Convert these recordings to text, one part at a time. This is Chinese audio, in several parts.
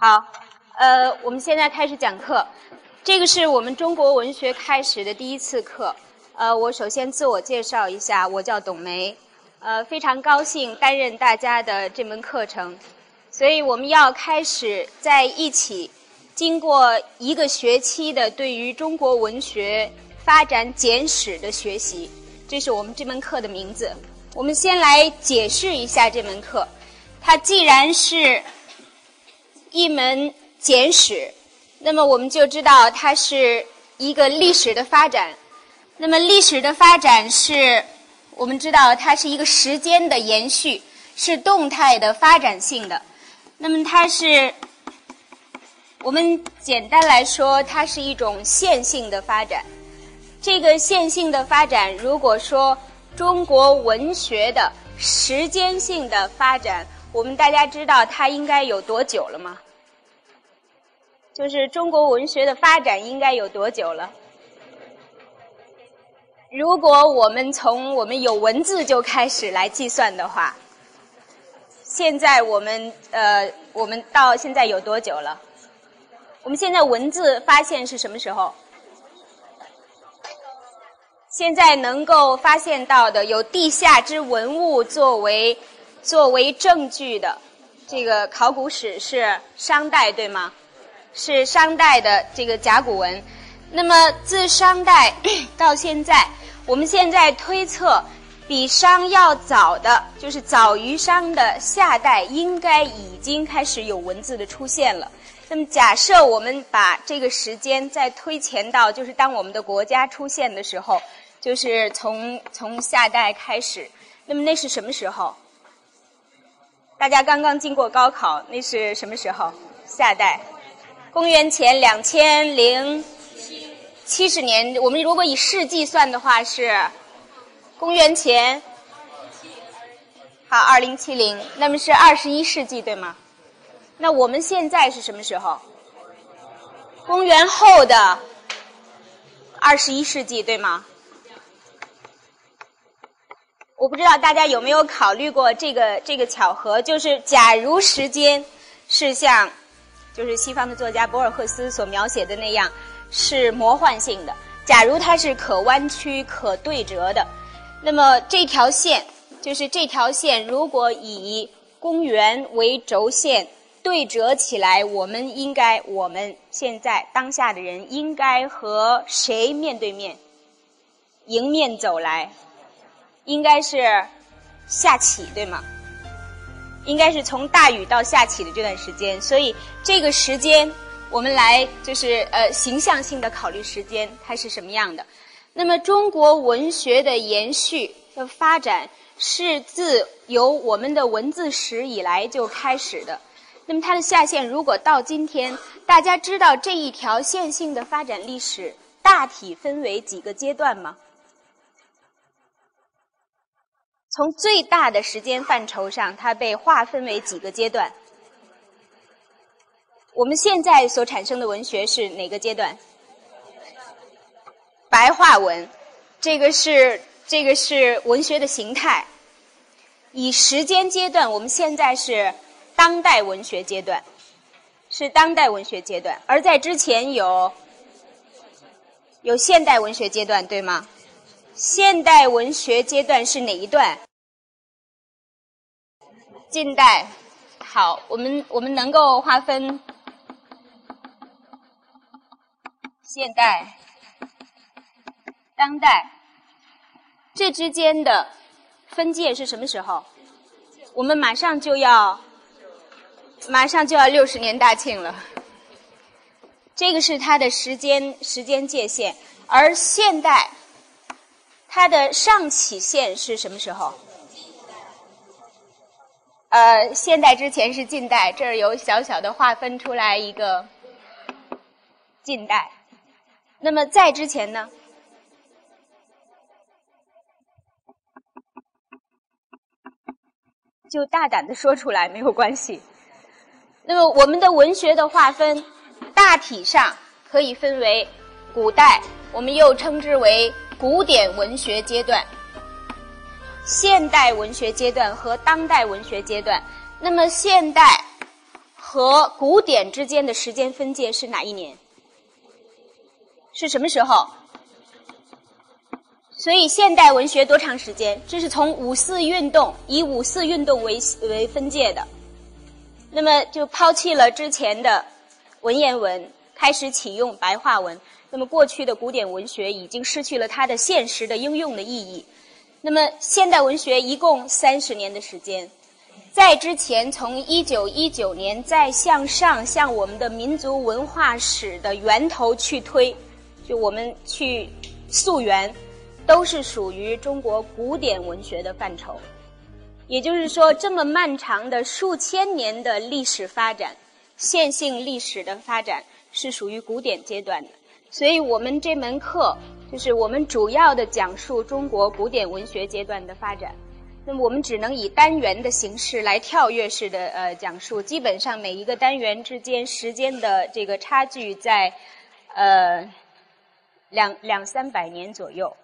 好，呃，我们现在开始讲课。这个是我们中国文学开始的第一次课。呃，我首先自我介绍一下，我叫董梅，呃，非常高兴担任大家的这门课程。所以我们要开始在一起，经过一个学期的对于中国文学发展简史的学习，这是我们这门课的名字。我们先来解释一下这门课。它既然是一门简史，那么我们就知道它是一个历史的发展。那么历史的发展是，我们知道它是一个时间的延续，是动态的发展性的。那么它是，我们简单来说，它是一种线性的发展。这个线性的发展，如果说中国文学的时间性的发展，我们大家知道它应该有多久了吗？就是中国文学的发展应该有多久了？如果我们从我们有文字就开始来计算的话，现在我们呃，我们到现在有多久了？我们现在文字发现是什么时候？现在能够发现到的有地下之文物作为作为证据的，这个考古史是商代对吗？是商代的这个甲骨文。那么自商代 到现在。我们现在推测，比商要早的，就是早于商的夏代，应该已经开始有文字的出现了。那么，假设我们把这个时间再推前到，就是当我们的国家出现的时候，就是从从夏代开始。那么，那是什么时候？大家刚刚经过高考，那是什么时候？夏代，公元前两千零。七十年，我们如果以世纪算的话是公元前好二零七零，那么是二十一世纪对吗？那我们现在是什么时候？公元后的二十一世纪对吗？我不知道大家有没有考虑过这个这个巧合，就是假如时间是像就是西方的作家博尔赫斯所描写的那样。是魔幻性的。假如它是可弯曲、可对折的，那么这条线就是这条线。如果以公元为轴线对折起来，我们应该我们现在当下的人应该和谁面对面？迎面走来，应该是夏启对吗？应该是从大禹到夏启的这段时间。所以这个时间。我们来就是呃形象性的考虑时间它是什么样的。那么中国文学的延续的发展是自由我们的文字史以来就开始的。那么它的下限如果到今天，大家知道这一条线性的发展历史大体分为几个阶段吗？从最大的时间范畴上，它被划分为几个阶段？我们现在所产生的文学是哪个阶段？白话文，这个是这个是文学的形态。以时间阶段，我们现在是当代文学阶段，是当代文学阶段。而在之前有有现代文学阶段，对吗？现代文学阶段是哪一段？近代。好，我们我们能够划分。现代、当代，这之间的分界是什么时候？我们马上就要，马上就要六十年大庆了。这个是它的时间时间界限，而现代，它的上起线是什么时候？呃，现代之前是近代，这儿有小小的划分出来一个近代。那么在之前呢，就大胆的说出来没有关系。那么我们的文学的划分，大体上可以分为古代，我们又称之为古典文学阶段、现代文学阶段和当代文学阶段。那么现代和古典之间的时间分界是哪一年？是什么时候？所以现代文学多长时间？这是从五四运动以五四运动为为分界的，那么就抛弃了之前的文言文，开始启用白话文。那么过去的古典文学已经失去了它的现实的应用的意义。那么现代文学一共三十年的时间，在之前从一九一九年再向上向我们的民族文化史的源头去推，就我们去溯源。都是属于中国古典文学的范畴，也就是说，这么漫长的数千年的历史发展，线性历史的发展是属于古典阶段的。所以我们这门课就是我们主要的讲述中国古典文学阶段的发展。那么我们只能以单元的形式来跳跃式的呃讲述，基本上每一个单元之间时间的这个差距在呃两两三百年左右。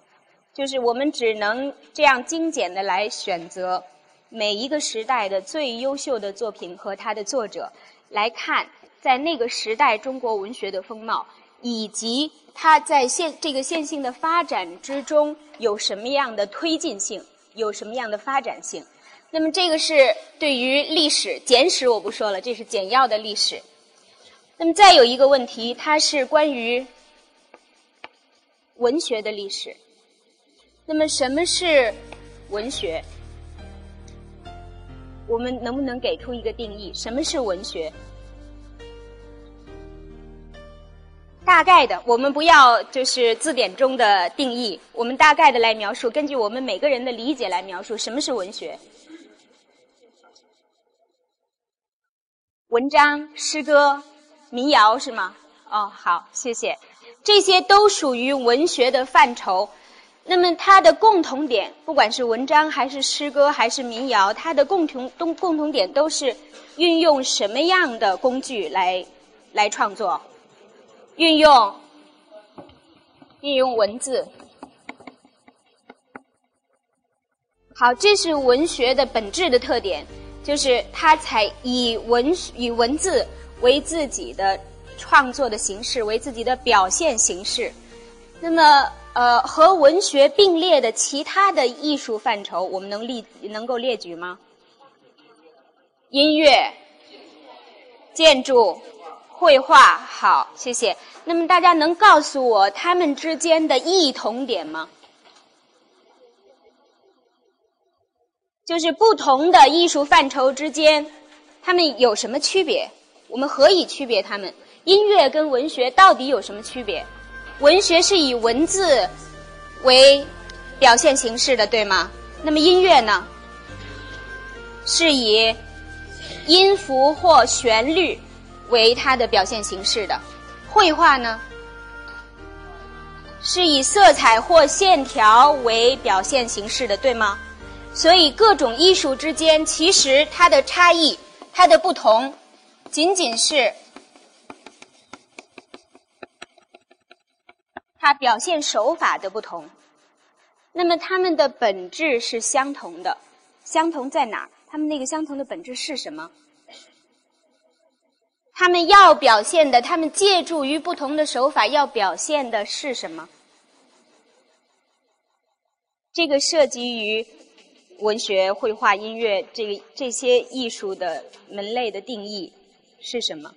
就是我们只能这样精简的来选择每一个时代的最优秀的作品和它的作者，来看在那个时代中国文学的风貌，以及它在线这个线性的发展之中有什么样的推进性，有什么样的发展性。那么这个是对于历史简史我不说了，这是简要的历史。那么再有一个问题，它是关于文学的历史。那么，什么是文学？我们能不能给出一个定义？什么是文学？大概的，我们不要就是字典中的定义，我们大概的来描述，根据我们每个人的理解来描述什么是文学。文章、诗歌、民谣是吗？哦，好，谢谢，这些都属于文学的范畴。那么它的共同点，不管是文章还是诗歌还是民谣，它的共同共共同点都是运用什么样的工具来来创作？运用运用文字。好，这是文学的本质的特点，就是它采以文以文字为自己的创作的形式，为自己的表现形式。那么。呃，和文学并列的其他的艺术范畴，我们能列能够列举吗？音乐、建筑、绘画，好，谢谢。那么大家能告诉我他们之间的异同点吗？就是不同的艺术范畴之间，他们有什么区别？我们何以区别他们？音乐跟文学到底有什么区别？文学是以文字为表现形式的，对吗？那么音乐呢？是以音符或旋律为它的表现形式的。绘画呢？是以色彩或线条为表现形式的，对吗？所以各种艺术之间，其实它的差异、它的不同，仅仅是。它表现手法的不同，那么它们的本质是相同的，相同在哪儿？它们那个相同的本质是什么？他们要表现的，他们借助于不同的手法要表现的是什么？这个涉及于文学、绘画、音乐这个这些艺术的门类的定义是什么？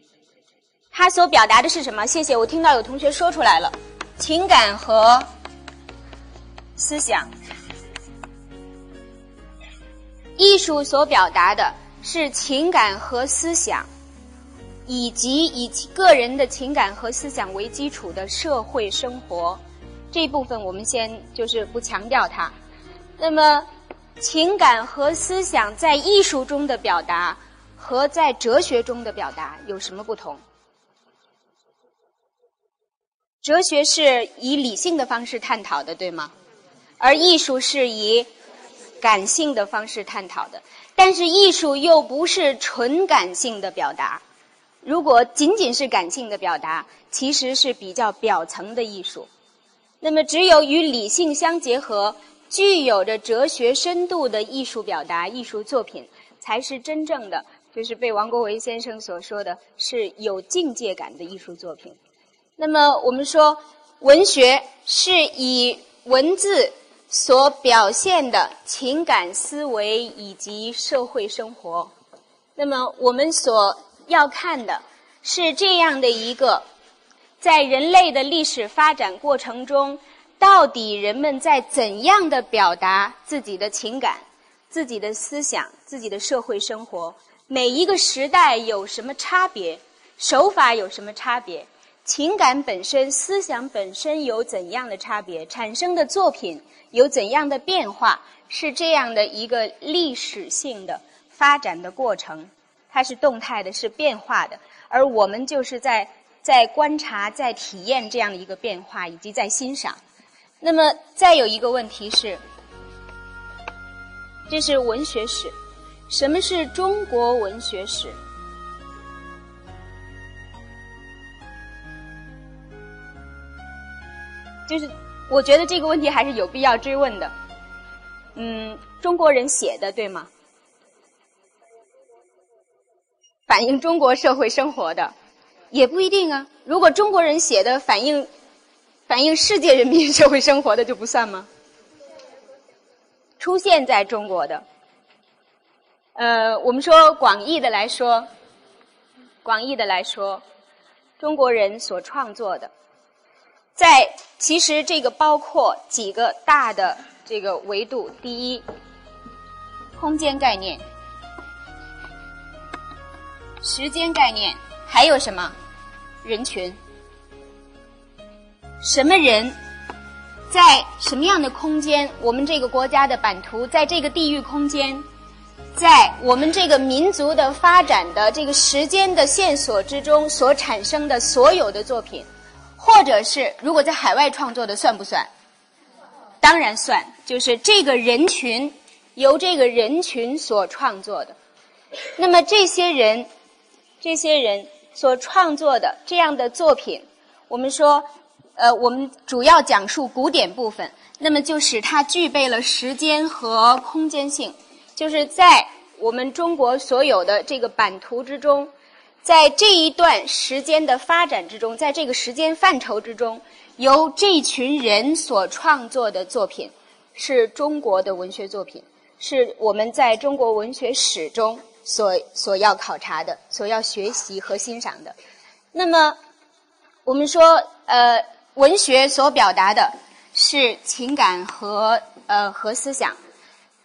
它所表达的是什么？谢谢，我听到有同学说出来了。情感和思想，艺术所表达的是情感和思想，以及以个人的情感和思想为基础的社会生活。这一部分我们先就是不强调它。那么，情感和思想在艺术中的表达和在哲学中的表达有什么不同？哲学是以理性的方式探讨的，对吗？而艺术是以感性的方式探讨的。但是艺术又不是纯感性的表达。如果仅仅是感性的表达，其实是比较表层的艺术。那么，只有与理性相结合、具有着哲学深度的艺术表达、艺术作品，才是真正的。就是被王国维先生所说的是有境界感的艺术作品。那么我们说，文学是以文字所表现的情感、思维以及社会生活。那么我们所要看的是这样的一个，在人类的历史发展过程中，到底人们在怎样的表达自己的情感、自己的思想、自己的社会生活？每一个时代有什么差别？手法有什么差别？情感本身、思想本身有怎样的差别？产生的作品有怎样的变化？是这样的一个历史性的。发展的过程，它是动态的，是变化的，而我们就是在在观察、在体验这样的一个变化，以及在欣赏。那么，再有一个问题是，这是文学史，什么是中国文学史？就是我觉得这个问题还是有必要追问的。嗯，中国人写的，对吗？反映中国社会生活的，也不一定啊。如果中国人写的反映反映世界人民社会生活的，就不算吗？出现在中国的，呃，我们说广义的来说，广义的来说，中国人所创作的，在其实这个包括几个大的这个维度：第一，空间概念。时间概念还有什么？人群？什么人？在什么样的空间？我们这个国家的版图，在这个地域空间，在我们这个民族的发展的这个时间的线索之中所产生的所有的作品，或者是如果在海外创作的，算不算？当然算，就是这个人群由这个人群所创作的。那么这些人。这些人所创作的这样的作品，我们说，呃，我们主要讲述古典部分，那么就使它具备了时间和空间性，就是在我们中国所有的这个版图之中，在这一段时间的发展之中，在这个时间范畴之中，由这群人所创作的作品，是中国的文学作品，是我们在中国文学史中。所所要考察的，所要学习和欣赏的，那么我们说，呃，文学所表达的是情感和呃和思想。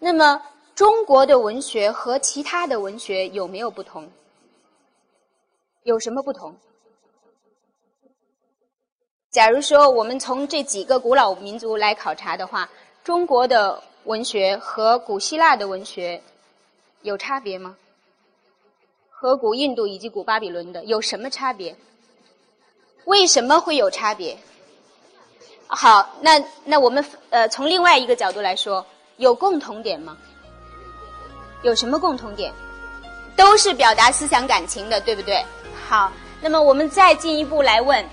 那么中国的文学和其他的文学有没有不同？有什么不同？假如说我们从这几个古老民族来考察的话，中国的文学和古希腊的文学有差别吗？和古印度以及古巴比伦的有什么差别？为什么会有差别？好，那那我们呃从另外一个角度来说，有共同点吗？有什么共同点？都是表达思想感情的，对不对？好，那么我们再进一步来问：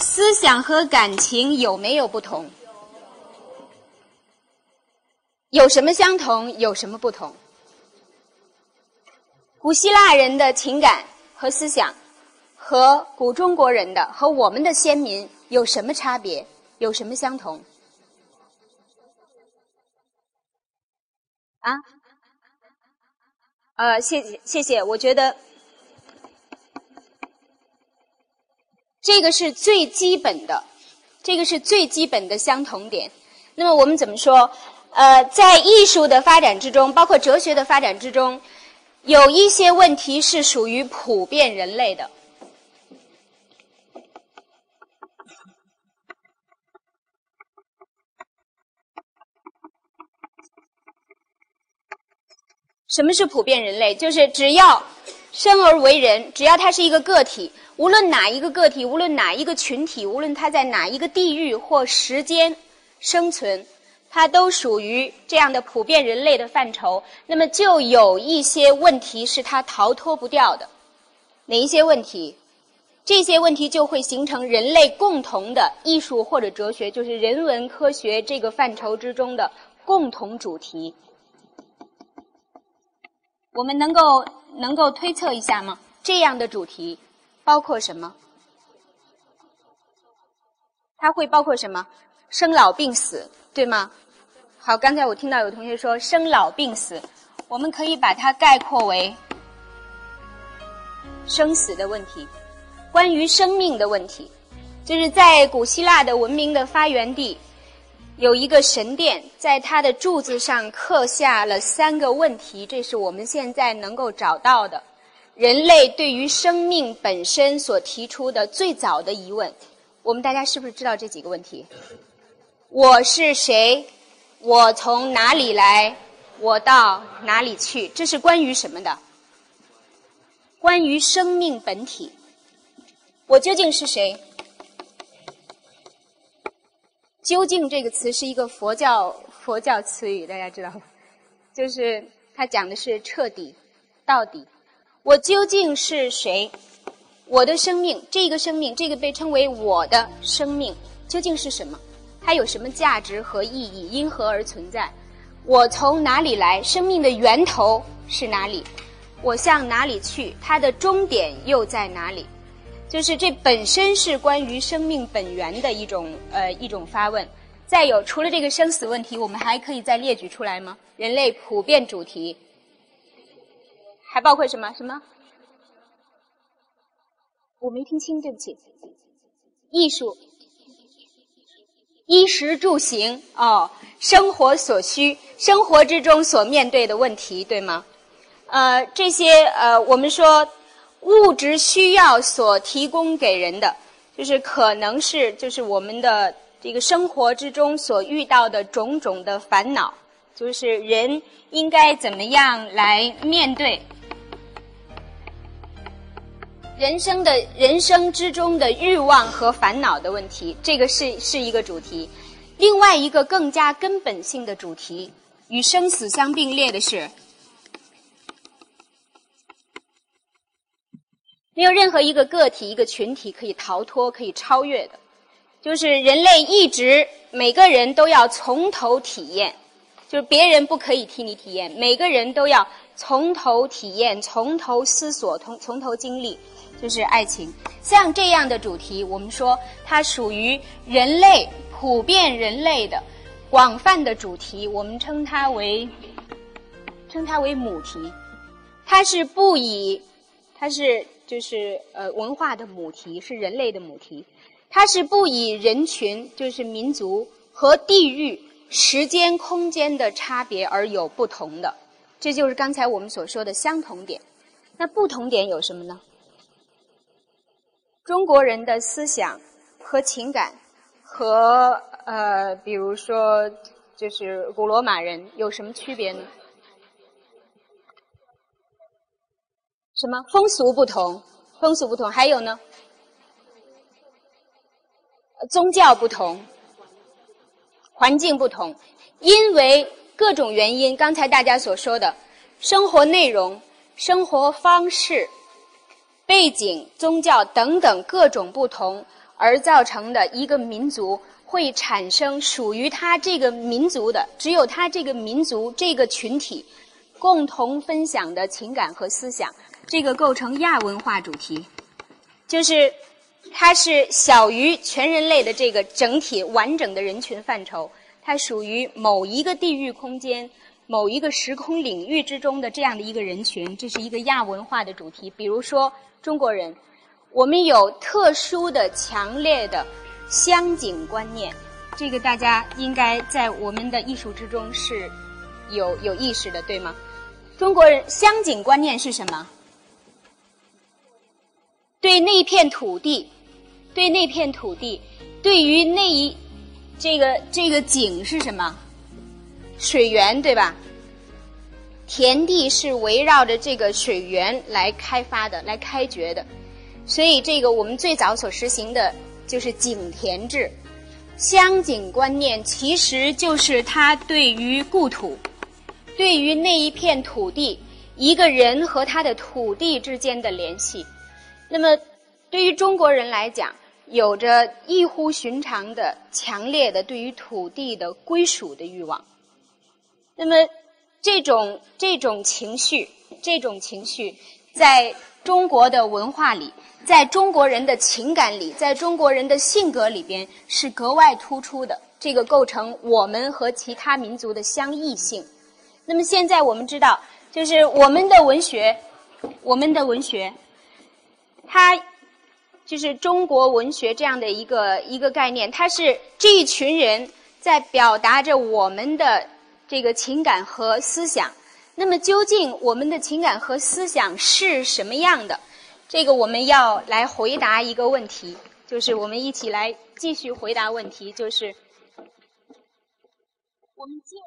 思想和感情有没有不同？有什么相同？有什么不同？古希腊人的情感和思想，和古中国人的和我们的先民有什么差别？有什么相同？啊？呃，谢谢谢谢，我觉得这个是最基本的，这个是最基本的相同点。那么我们怎么说？呃，在艺术的发展之中，包括哲学的发展之中。有一些问题是属于普遍人类的。什么是普遍人类？就是只要生而为人，只要他是一个个体，无论哪一个个体，无论哪一个群体，无论他在哪一个地域或时间生存。它都属于这样的普遍人类的范畴，那么就有一些问题是它逃脱不掉的。哪一些问题？这些问题就会形成人类共同的艺术或者哲学，就是人文科学这个范畴之中的共同主题。我们能够能够推测一下吗？这样的主题包括什么？它会包括什么？生老病死，对吗？好，刚才我听到有同学说生老病死，我们可以把它概括为生死的问题，关于生命的问题，就是在古希腊的文明的发源地。有一个神殿，在它的柱子上刻下了三个问题，这是我们现在能够找到的，人类对于生命本身所提出的最早的疑问。我们大家是不是知道这几个问题？我是谁？我从哪里来？我到哪里去？这是关于什么的？关于生命本体。我究竟是谁？究竟这个词是一个佛教佛教词语，大家知道吗？就是它讲的是彻底、到底。我究竟是谁？我的生命，这个生命，这个被称为我的生命，究竟是什么？它有什么价值和意义？因何而存在？我从哪里来？生命的源头是哪里？我向哪里去？它的终点又在哪里？就是这本身是关于生命本源的一种呃一种发问。再有，除了这个生死问题，我们还可以再列举出来吗？人类普遍主题还包括什么？什么？我没听清，对不起。艺术、衣食住行哦，生活所需，生活之中所面对的问题，对吗？呃，这些呃，我们说。物质需要所提供给人的，就是可能是就是我们的这个生活之中所遇到的种种的烦恼，就是人应该怎么样来面对人生的人生之中的欲望和烦恼的问题，这个是是一个主题。另外一个更加根本性的主题，与生死相并列的是。没有任何一个个体、一个群体可以逃脱、可以超越的，就是人类一直每个人都要从头体验，就是别人不可以替你体验，每个人都要从头体验、从头思索、从从头经历，就是爱情。像这样的主题，我们说它属于人类普遍人类的广泛的主题，我们称它为称它为母题，它是不以它是。就是呃，文化的母题是人类的母题，它是不以人群，就是民族和地域、时间、空间的差别而有不同的，这就是刚才我们所说的相同点。那不同点有什么呢？中国人的思想和情感和呃，比如说就是古罗马人有什么区别呢？什么风俗不同？风俗不同，还有呢？宗教不同，环境不同，因为各种原因，刚才大家所说的，生活内容、生活方式、背景、宗教等等各种不同而造成的一个民族，会产生属于他这个民族的，只有他这个民族这个群体共同分享的情感和思想。这个构成亚文化主题，就是它是小于全人类的这个整体完整的人群范畴，它属于某一个地域空间、某一个时空领域之中的这样的一个人群，这是一个亚文化的主题。比如说中国人，我们有特殊的、强烈的乡景观念，这个大家应该在我们的艺术之中是有有意识的，对吗？中国人乡景观念是什么？对那片土地，对那片土地，对于那一这个这个景是什么？水源对吧？田地是围绕着这个水源来开发的，来开掘的，所以这个我们最早所实行的就是井田制。乡井观念其实就是他对于故土，对于那一片土地，一个人和他的土地之间的联系。那么，对于中国人来讲，有着异乎寻常的强烈的对于土地的归属的欲望。那么，这种这种情绪，这种情绪，在中国的文化里，在中国人的情感里，在中国人的性格里边是格外突出的。这个构成我们和其他民族的相异性。那么现在我们知道，就是我们的文学，我们的文学，它就是中国文学这样的一个一个概念，它是这一群人在表达着我们的这个情感和思想。那么究竟我们的情感和思想是什么样的？这个我们要来回答一个问题，就是我们一起来继续回答问题，就是。我们进。